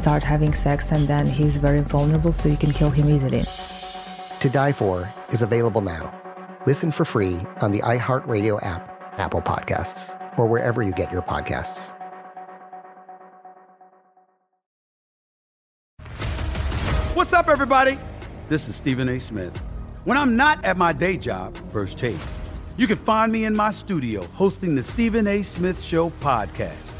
start having sex, and then he's very vulnerable, so you can kill him easily. To Die For is available now. Listen for free on the iHeartRadio app, Apple Podcasts, or wherever you get your podcasts. What's up, everybody? This is Stephen A. Smith. When I'm not at my day job, First Take, you can find me in my studio hosting the Stephen A. Smith Show podcast.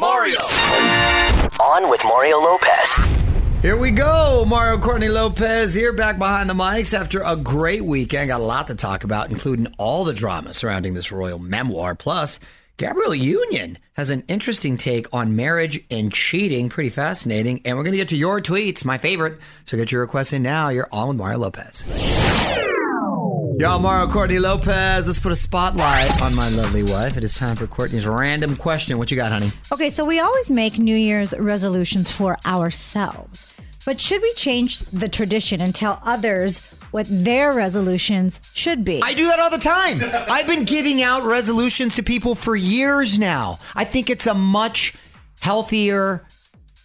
Mario. On with Mario Lopez. Here we go. Mario Courtney Lopez here, back behind the mics after a great weekend. Got a lot to talk about, including all the drama surrounding this royal memoir. Plus, Gabrielle Union has an interesting take on marriage and cheating. Pretty fascinating. And we're going to get to your tweets, my favorite. So get your requests in now. You're on with Mario Lopez. Yo, Mario Courtney Lopez. Let's put a spotlight on my lovely wife. It is time for Courtney's random question. What you got, honey? Okay, so we always make New Year's resolutions for ourselves. But should we change the tradition and tell others what their resolutions should be? I do that all the time. I've been giving out resolutions to people for years now. I think it's a much healthier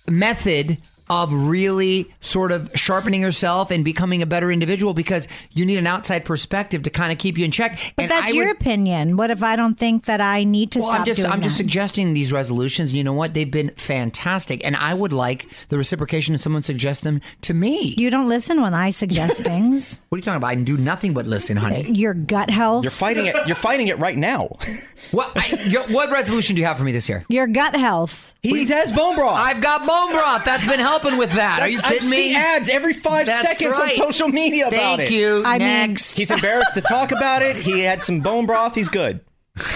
method of really sort of sharpening yourself and becoming a better individual because you need an outside perspective to kind of keep you in check. But and that's I your would- opinion. What if I don't think that I need to well, stop I'm just doing I'm just suggesting these resolutions. You know what? They've been fantastic, and I would like the reciprocation if someone suggests them to me. You don't listen when I suggest things. What are you talking about? I do nothing but listen, honey. Uh, your gut health. You're fighting it. You're fighting it right now. What I, yo- what resolution do you have for me this year? Your gut health. He has bone broth. I've got bone broth. That's been helping with that. Are you That's- I kidding see me? ads every five That's seconds right. on social media about Thank it. you. I mean- Next. He's embarrassed to talk about it. He had some bone broth. He's good.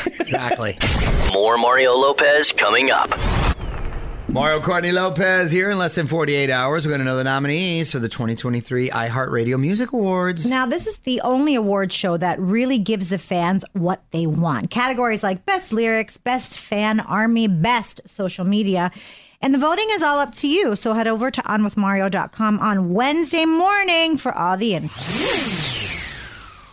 exactly. More Mario Lopez coming up. Mario Courtney Lopez here in less than 48 hours. We're going to know the nominees for the 2023 iHeartRadio Music Awards. Now, this is the only award show that really gives the fans what they want. Categories like Best Lyrics, Best Fan Army, Best Social Media. And the voting is all up to you. So head over to onwithmario.com on Wednesday morning for all the info.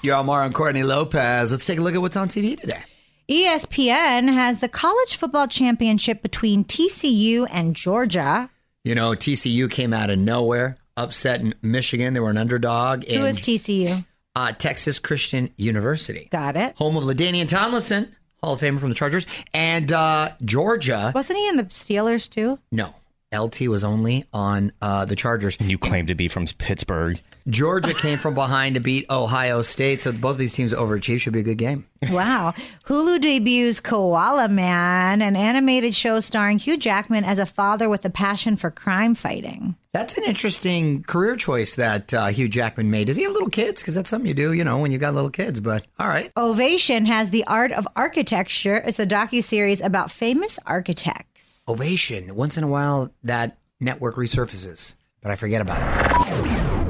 You're Mario and Courtney Lopez. Let's take a look at what's on TV today. ESPN has the college football championship between TCU and Georgia. You know, TCU came out of nowhere, upset in Michigan. They were an underdog. Who is TCU? uh, Texas Christian University, Got it. home of LaDainian Tomlinson, Hall of Famer from the Chargers, and uh, Georgia. Wasn't he in the Steelers too? No, LT was only on uh, the Chargers. And you claim to be from Pittsburgh. Georgia came from behind to beat Ohio State, so both of these teams overachieved. Should be a good game. Wow. Hulu debuts Koala Man, an animated show starring Hugh Jackman as a father with a passion for crime fighting. That's an interesting career choice that uh, Hugh Jackman made. Does he have little kids? Because that's something you do, you know, when you've got little kids. But all right. Ovation has The Art of Architecture. It's a docu-series about famous architects. Ovation. Once in a while, that network resurfaces, but I forget about it.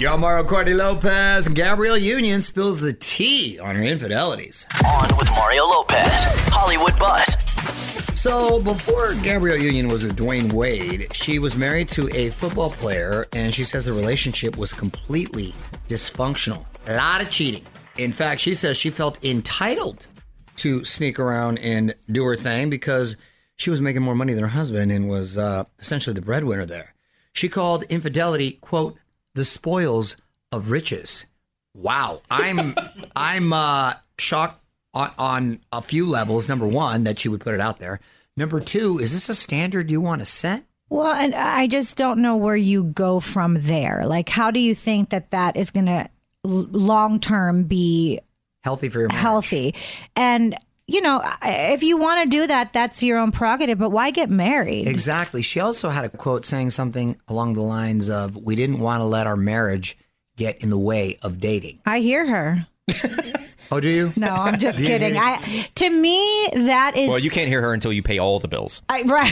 Yo, Mario Courtney Lopez and Gabrielle Union spills the tea on her infidelities. On with Mario Lopez. Hollywood Buzz. So before Gabrielle Union was with Dwyane Wade, she was married to a football player, and she says the relationship was completely dysfunctional. A lot of cheating. In fact, she says she felt entitled to sneak around and do her thing because she was making more money than her husband and was uh, essentially the breadwinner there. She called infidelity, quote, the spoils of riches. Wow. I'm I'm uh, shocked on, on a few levels. Number one, that she would put it out there. Number two, is this a standard you want to set? Well, and I just don't know where you go from there. Like, how do you think that that is going to long term be Healthy for your marriage. healthy? And, you know, if you want to do that, that's your own prerogative, but why get married? Exactly. She also had a quote saying something along the lines of, "We didn't want to let our marriage get in the way of dating." I hear her. Oh, do you? No, I'm just kidding. I to me that is Well, you can't hear her until you pay all the bills. I, right.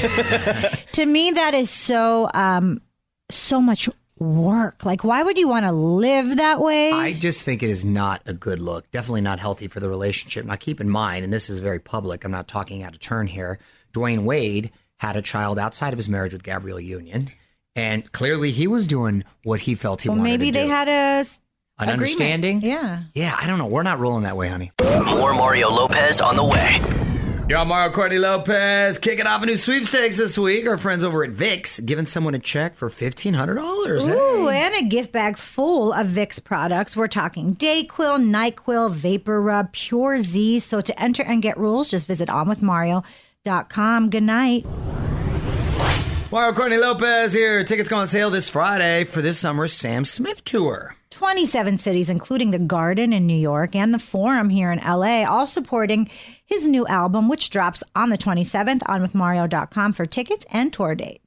to me, that is so um so much work. Like, why would you want to live that way? I just think it is not a good look. Definitely not healthy for the relationship. Now, keep in mind, and this is very public. I'm not talking out of turn here. Dwyane Wade had a child outside of his marriage with Gabrielle Union, and clearly he was doing what he felt he well, wanted maybe they do. had a. an agreement. understanding. Yeah. Yeah, I don't know. We're not rolling that way, honey. More Mario Lopez on the way. Yo, Mario Courtney Lopez kicking off a new sweepstakes this week. Our friends over at Vicks giving someone a check for fifteen hundred dollars. Ooh, and a gift bag full of Vicks products. We're talking Dayquil, NyQuil, VapoRub, Pure Z. So to enter and get rules, just visit onwithmario.com. Good night. Mario Courtney Lopez here. Tickets go on sale this Friday for this summer's Sam Smith tour. 27 cities, including the Garden in New York and the Forum here in LA, all supporting his new album, which drops on the 27th on with withmario.com for tickets and tour dates.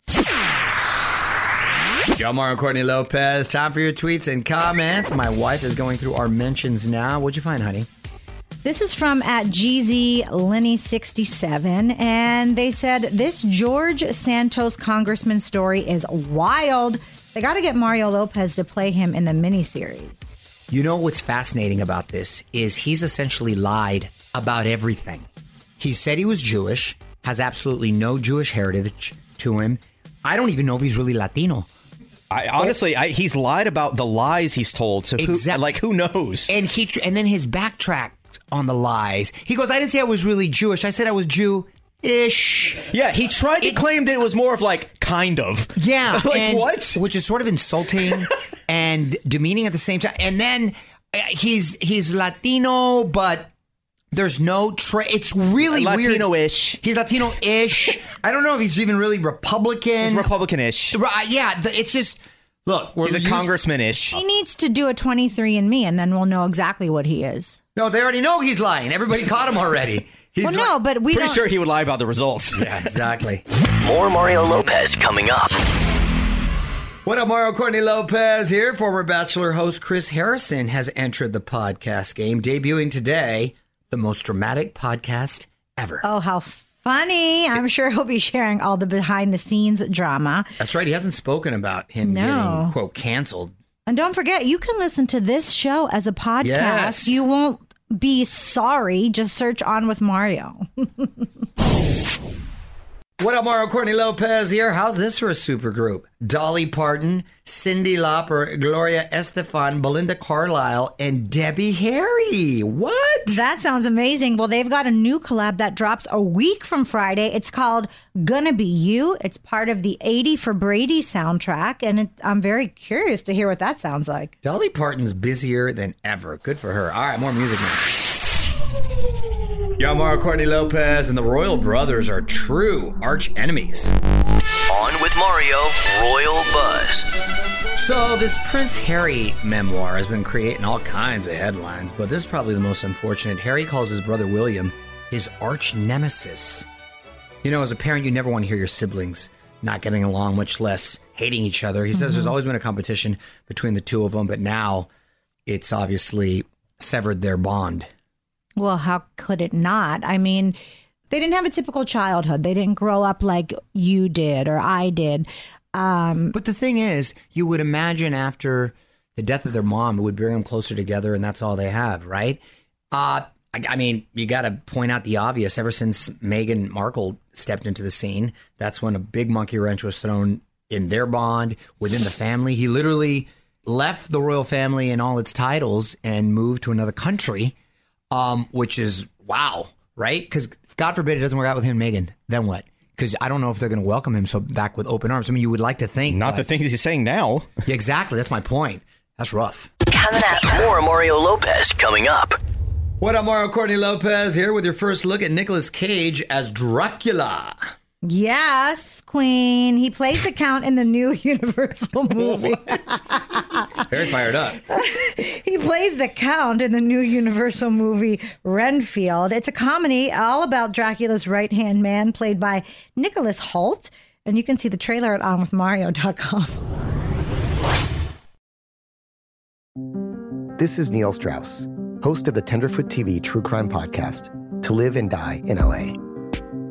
Yo, Mario Courtney Lopez. Time for your tweets and comments. My wife is going through our mentions now. What'd you find, honey? This is from at GZ Lenny67, and they said this George Santos congressman story is wild. They got to get Mario Lopez to play him in the miniseries. You know what's fascinating about this is he's essentially lied about everything. He said he was Jewish, has absolutely no Jewish heritage to him. I don't even know if he's really Latino. I, honestly, I, he's lied about the lies he's told. So, who, Exact- like, who knows? And he and then his backtrack on the lies. He goes, "I didn't say I was really Jewish. I said I was Jew-ish." Yeah, he tried to claim that it was more of like kind of. Yeah, like and- what? Which is sort of insulting and demeaning at the same time. And then uh, he's he's Latino, but there's no tra- It's really weird. Latino-ish. He's Latino-ish. I don't know if he's even really Republican. Republican-ish. Right? Yeah. the- It's just look. We're He's a congressman-ish. He needs to do a 23 and Me, and then we'll know exactly what he is. No, they already know he's lying. Everybody caught him already. He's well, no, but we Pretty don't. sure he would lie about the results. Yeah, exactly. More Mario Lopez coming up. What up, Mario Courtney Lopez here. Former Bachelor host Chris Harrison has entered the podcast game, debuting today, the most dramatic podcast ever. Oh, how funny! I'm sure he'll be sharing all the behind the scenes drama. That's right. He hasn't spoken about him No. getting, quote, canceled. And don't forget, you can listen to this show as a podcast. Yes. You won't be sorry. Just search on with Mario. What up, Mario Courtney Lopez here. How's this for a super group? Dolly Parton, Cyndi Lauper, Gloria Estefan, Belinda Carlisle, and Debbie Harry. What? That sounds amazing. Well, they've got a new collab that drops a week from Friday. It's called Gonna Be You. It's part of the 80 for Brady soundtrack, and it, I'm very curious to hear what that sounds like. Dolly Parton's busier than ever. Good for her. All right, more music now. Yo, Mario Courtney Lopez and the Royal Brothers are true arch enemies. On with Mario, Royal Buzz. So, this Prince Harry memoir has been creating all kinds of headlines, but this is probably the most unfortunate. Harry calls his brother William his arch nemesis. You know, as a parent, you never want to hear your siblings not getting along, much less hating each other. He says Mhm. there's always been a competition between the two of them, but now it's obviously severed their bond. Well, how could it not? I mean, they didn't have a typical childhood. They didn't grow up like you did or I did. Um, But the thing is, you would imagine after the death of their mom, it would bring them closer together, and that's all they have, right? Uh, I, I mean, you got to point out the obvious. Ever since Meghan Markle stepped into the scene, that's when a big monkey wrench was thrown in their bond within the family. He literally left the royal family and all its titles and moved to another country, um, which is wow, right? Because God forbid it doesn't work out with him and Meghan, then what? Because I don't know if they're going to welcome him so back with open arms. I mean, you would like to think Not but- the things he's saying now. Yeah, exactly. That's my point. That's rough. Coming up. More Mario Lopez coming up. What up, Mario Courtney Lopez here with your first look at Nicolas Cage as Dracula. Yes, Queen. He plays the Count in the new Universal movie. Very fired up. he plays the Count in the new Universal movie Renfield. It's a comedy all about Dracula's right hand man, played by Nicholas Hoult. And you can see the trailer at onwithmario.com. This is Neil Strauss, host of the Tenderfoot TV True Crime Podcast, To Live and Die in LA.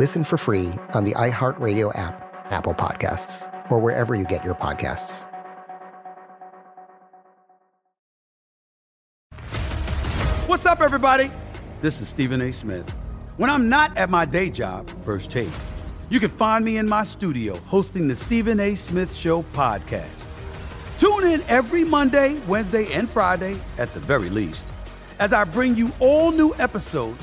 Listen for free on the iHeartRadio app, Apple Podcasts, or wherever you get your podcasts. What's up, everybody? This is Stephen A. Smith. When I'm not at my day job, First Take, you can find me in my studio hosting the Stephen A. Smith Show podcast. Tune in every Monday, Wednesday, and Friday, at the very least, as I bring you all new episodes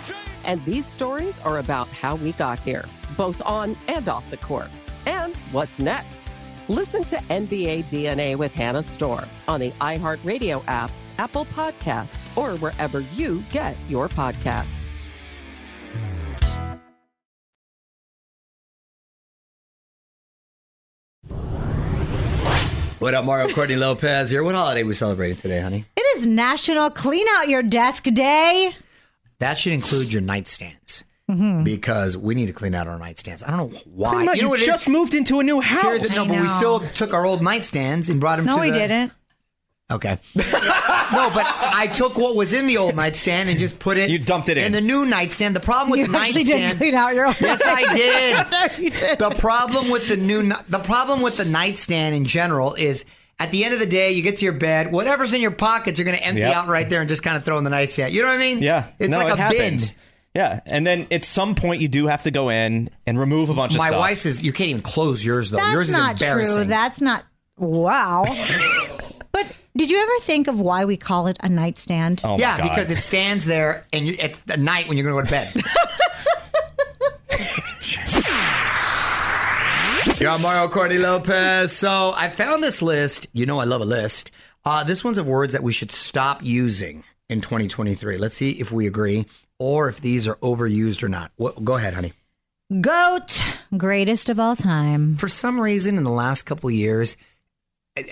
And these stories are about how we got here, both on and off the court. And what's next? Listen to NBA DNA with Hannah Storm on the iHeartRadio app, Apple Podcasts, or wherever you get your podcasts. What up, Mario Courtney Lopez here? What holiday we celebrating today, honey? It is National Clean Out Your Desk Day. That should include your nightstands. Mhm. Because we need to clean out our nightstands. I don't know why. Clean out- you know you just is? moved into a new house. Here's no, but we still took our old nightstands and brought them No, to we the- didn't. Okay. no, but I took what was in the old nightstand and just put it. You dumped it in. the new nightstand. The problem with You the actually did clean out your old Yes, I did. No, you did. The problem with the new, ni- the problem with the nightstand in general is. At the end of the day, you get to your bed. Whatever's in your pockets, you're going to empty Yep. out right there and just kind of throw in the nightstand. You know what I mean? Yeah, it's no, like it a happens. bin. Yeah, and then at some point you do have to go in and remove a bunch of My stuff. wife says you can't even close yours though. That's yours is not embarrassing. true. That's not. Wow. but did you ever think of why we call it a nightstand? Oh yeah, because it stands there and you, it's the night when you're going to go to bed. You're Mario Courtney Lopez. So I found this list. You know I love a list. Uh, this one's of words that we should stop using in 2023. Let's see if we agree or if these are overused or not. What, go ahead, honey. Goat, greatest of all time. For some reason, in the last couple years,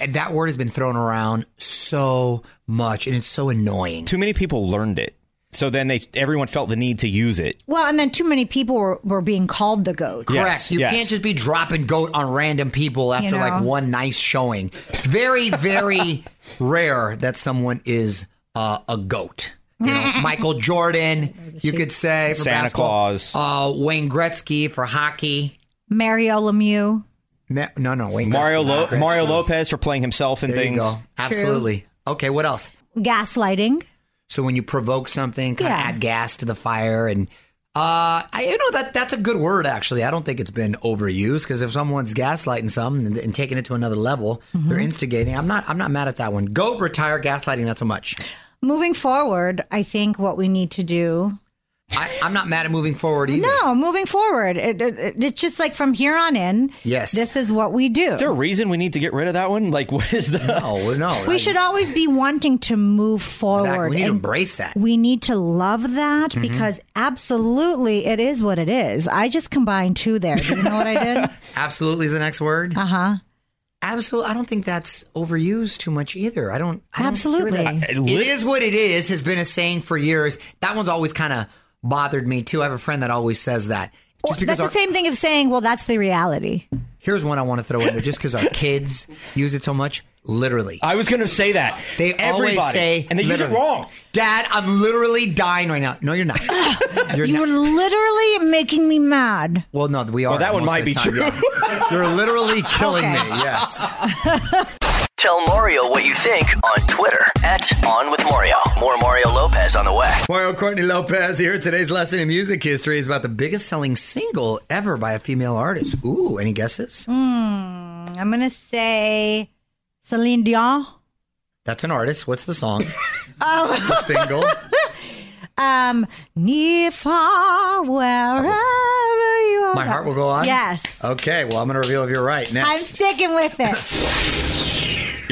that word has been thrown around so much, and it's so annoying. Too many people learned it, so then they everyone felt the need to use it. Well, and then too many people were, were being called the goat. Correct. you can't just be dropping goat on random people after You know? like one nice showing. It's very, very rare that someone is uh, a goat. You know, Michael Jordan, you could say for Santa basketball. Claus. Uh, Wayne Gretzky for hockey. Mario Lemieux. No, no, no Wayne Mario Lo- Gretzky. Mario Lopez for playing himself in There you things. go. Absolutely. Okay, what else? Gaslighting. So when you provoke something, kind Yeah. of add gas to the fire, and uh, I you know that that's a good word actually. I don't think it's been overused because if someone's gaslighting something and, and taking it to another level, Mm-hmm. they're instigating. I'm not I'm not mad at that one. Go retire gaslighting not so much. Moving forward, I think what we need to do. I, I'm not mad at moving forward either. No, moving forward. It, it, it's just like from here on in. Yes. This is what we do. Is there a reason we need to get rid of that one? Like, what is the? No, no. we should always be wanting to move forward. Exactly. We need to embrace that. We need to love that Mhm. because absolutely it is what it is. I just combined two there. Do you know what I did? Absolutely is the next word. Uh huh. Absolutely. I don't think that's overused too much either. I don't. I don't hear Absolutely. that. It It what it is. Has been a saying for years. That one's always kind of bothered me too. I have a friend that always says that. Just because That's the same thing of saying, well, that's the reality. Here's one I want to throw in there just because our kids use it so much. Literally. I was going to say that. They always say, and they use it wrong. Dad, I'm literally dying right now. No, you're not. You're You're not. literally making me mad. Well, no, we are. Well, that one might be time, true. yeah. You're literally killing Okay. me. Yes. Tell Mario what you think on Twitter at On With Mario. More Mario Lopez on the way. Mario Courtney Lopez here. Today's lesson in music history is about the biggest selling single ever by a female artist. Ooh, any guesses? Hmm, I'm gonna say Celine Dion. That's an artist. What's the song? Um, the single. um, near, far, wherever you are. My heart will go on. Yes. Okay. Well, I'm going to reveal if you're right next. I'm sticking with it.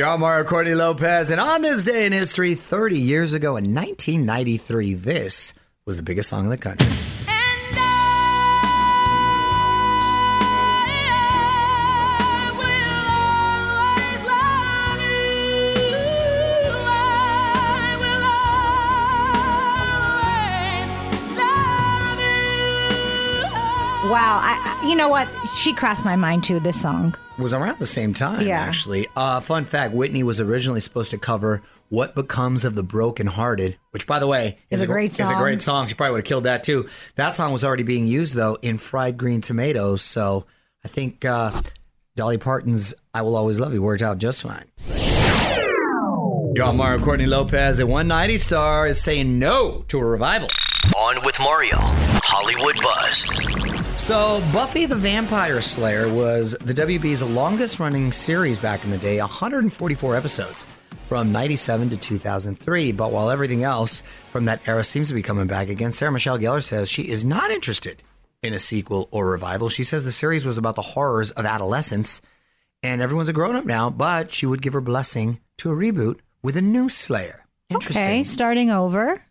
On Mario Courtney Lopez, and on this day in history, 30 years ago in 1993, this was the biggest song in the country. Know what? She crossed my mind too. This song. was around the same time, Yeah. actually. Uh, fun fact Whitney was originally supposed to cover What Becomes of the Brokenhearted, which, by the way, Is a gr- great Is a song. great song. She probably would have killed that, too. That song was already being used, though, in Fried Green Tomatoes. So I think uh, Dolly Parton's I Will Always Love You worked out just fine. Y'all, Mario Courtney Lopez at 190 Star is saying no to a revival. On With Mario. Hollywood Buzz. So, Buffy the Vampire Slayer was the WB's longest running series back in the day, 144 episodes from 97 to 2003. But while everything else from that era seems to be coming back again, Sarah Michelle Gellar says she is not interested in a sequel or revival. She says the series was about the horrors of adolescence and everyone's a grown up now, but she would give her blessing to a reboot with a new Slayer. Interesting. Okay, starting over.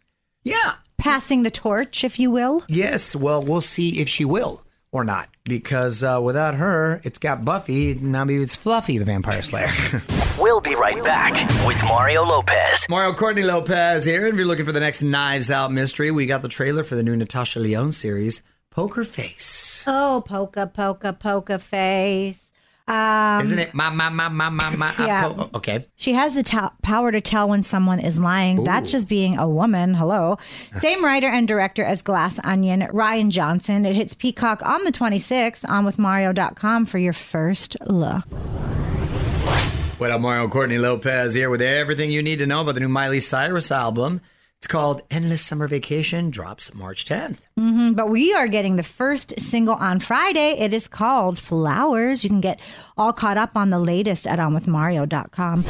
Yeah. Passing the torch, if you will. Yes, well, we'll see if she will or not. Because uh, without her, it's got Buffy. Now maybe it's Fluffy, the Vampire Slayer. We'll be right back with Mario Lopez. Mario Courtney Lopez here. And if you're looking for the next Knives Out mystery, we got the trailer for the new Natasha Lyonne series, Poker Face. Oh, Poker, polka, polka face. Um, Isn't it? Ma, ma, ma, ma, ma, ma, Yeah. po- okay. She has the ta- power to tell when someone is lying. That's just being a woman. Hello. Same writer and director as Glass Onion, Rian Johnson. It hits Peacock on the 26th on withmario.com for your first look. What up, Mario Courtney Lopez here with everything you need to know about the new Miley Cyrus album. It's called Endless Summer Vacation, drops March 10th. hmm But we are getting the first single on Friday. It is called Flowers. You can get all caught up on the latest at onwithmario.com.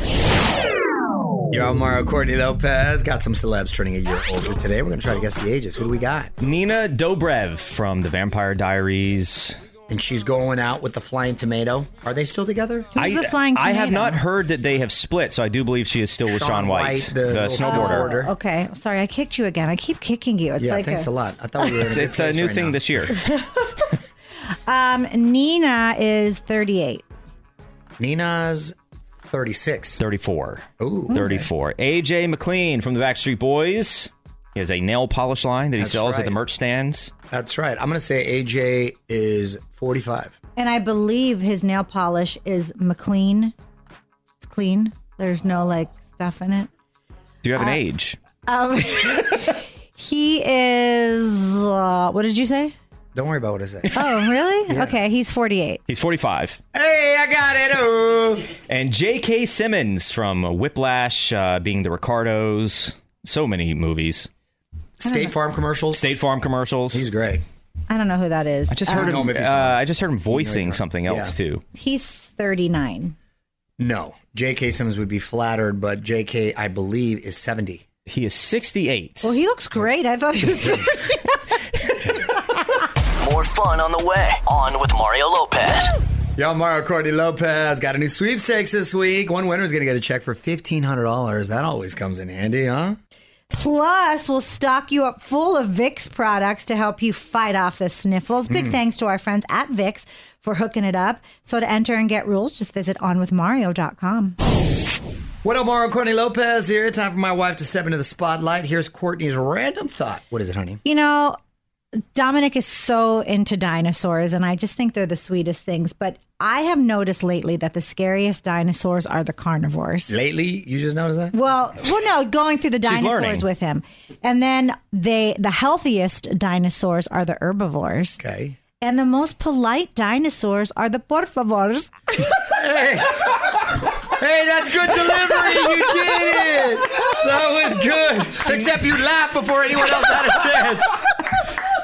Yo, Mario Courtney Lopez. Got some celebs turning a year older today. We're going to try to guess the ages. Who do we got? Nina Dobrev from The Vampire Diaries. And she's going out with the Flying Tomato. Are they still together? Who's I, I have not heard that they have split, so I do believe she is still with Shaun Shaun White, White, the the, little snowboarder. Oh, okay. Sorry, I kicked you again. I keep kicking you. It's yeah, like thanks a, lot. I thought we were It's, a, it's a new right thing now. this year. Um, Nina is 38. Nina's 36. 34. Ooh. 34. AJ McLean from the Backstreet Boys. He has a nail polish line that he That's sells at right. the merch stands. That's right. I'm going to say AJ is 45. And I believe his nail polish is McLean. It's clean. There's no like stuff in it. Do you have an Uh, age? Um, he is. Uh, what did you say? Don't worry about what I say. Oh, really? Yeah. Okay, he's 48. He's 45. Hey, I got it. Oh. And J.K. Simmons from Whiplash, uh, being the Ricardos. So many movies. State Farm commercials. State Farm commercials. He's great. I don't know who that is. I just heard Um, him. Uh, I just heard him voicing something else Yeah. too. He's 39. No. J.K. Simmons would be flattered, but J.K., I believe, is 70. He is 68. Well, he looks great. I thought he was. More fun on the way. On with Mario Lopez. Yo, Mario Courtney Lopez got a new sweepstakes this week. One winner's going to get a check for $1,500. That always comes in handy, huh? Plus, we'll stock you up full of Vicks products to help you fight off the sniffles. Big Mm. thanks to our friends at Vicks for hooking it up. So to enter and get rules, just visit onwithmario.com. What up, Mario Courtney Lopez here? Time for my wife to step into the spotlight. Here's Courtney's random thought. What is it, honey? You know, Dominic is so into dinosaurs, and I just think they're the sweetest things. But I have noticed lately that the scariest dinosaurs are the carnivores. Lately, you just noticed that? Well, well, no, going through the dinosaurs with him, and then they the healthiest dinosaurs are the herbivores. Okay. And the most polite dinosaurs are the por favors. hey, hey, that's good delivery. You did it. That was good. Except you laughed before anyone else had a chance.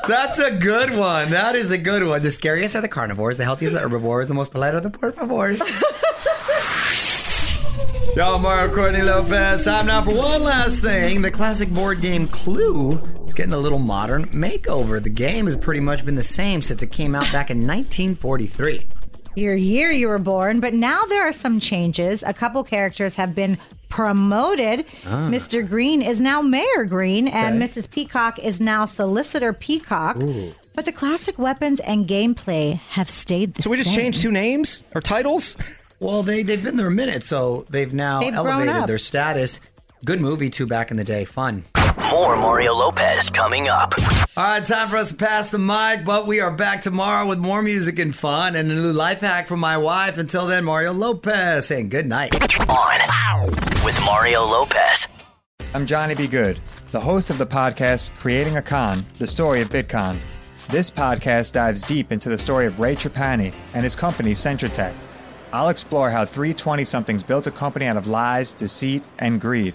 That's a good one. That is a good one. The scariest are the carnivores, the healthiest are the herbivores, the most polite are the por favors. Yo, Mario Courtney Lopez. Time now for one last thing. The classic board game Clue is getting a little modern makeover. The game has pretty much been the same since it came out back in 1943. Your year you were born, but now there are some changes. A couple characters have been promoted. Ah. Mr. Green is now Mayor Green, and Okay. Mrs. Peacock is now Solicitor Peacock. Ooh. But the classic weapons and gameplay have stayed the same. So we just same. changed two names or titles? Well, they they've been there a minute, so they've now They've elevated their status. Good movie too back in the day. Fun. More Mario Lopez coming up. All right, time for us to pass the mic, but we are back tomorrow with more music and fun and a new life hack from my wife. Until then, Mario Lopez saying good night. On with Mario Lopez. I'm Johnny B. Good, the host of the podcast Creating a Con, the story of Bitcon. This podcast dives deep into the story of Ray Trapani and his company Centra Tech. I'll explore how 320 somethings built a company out of lies, deceit, and greed.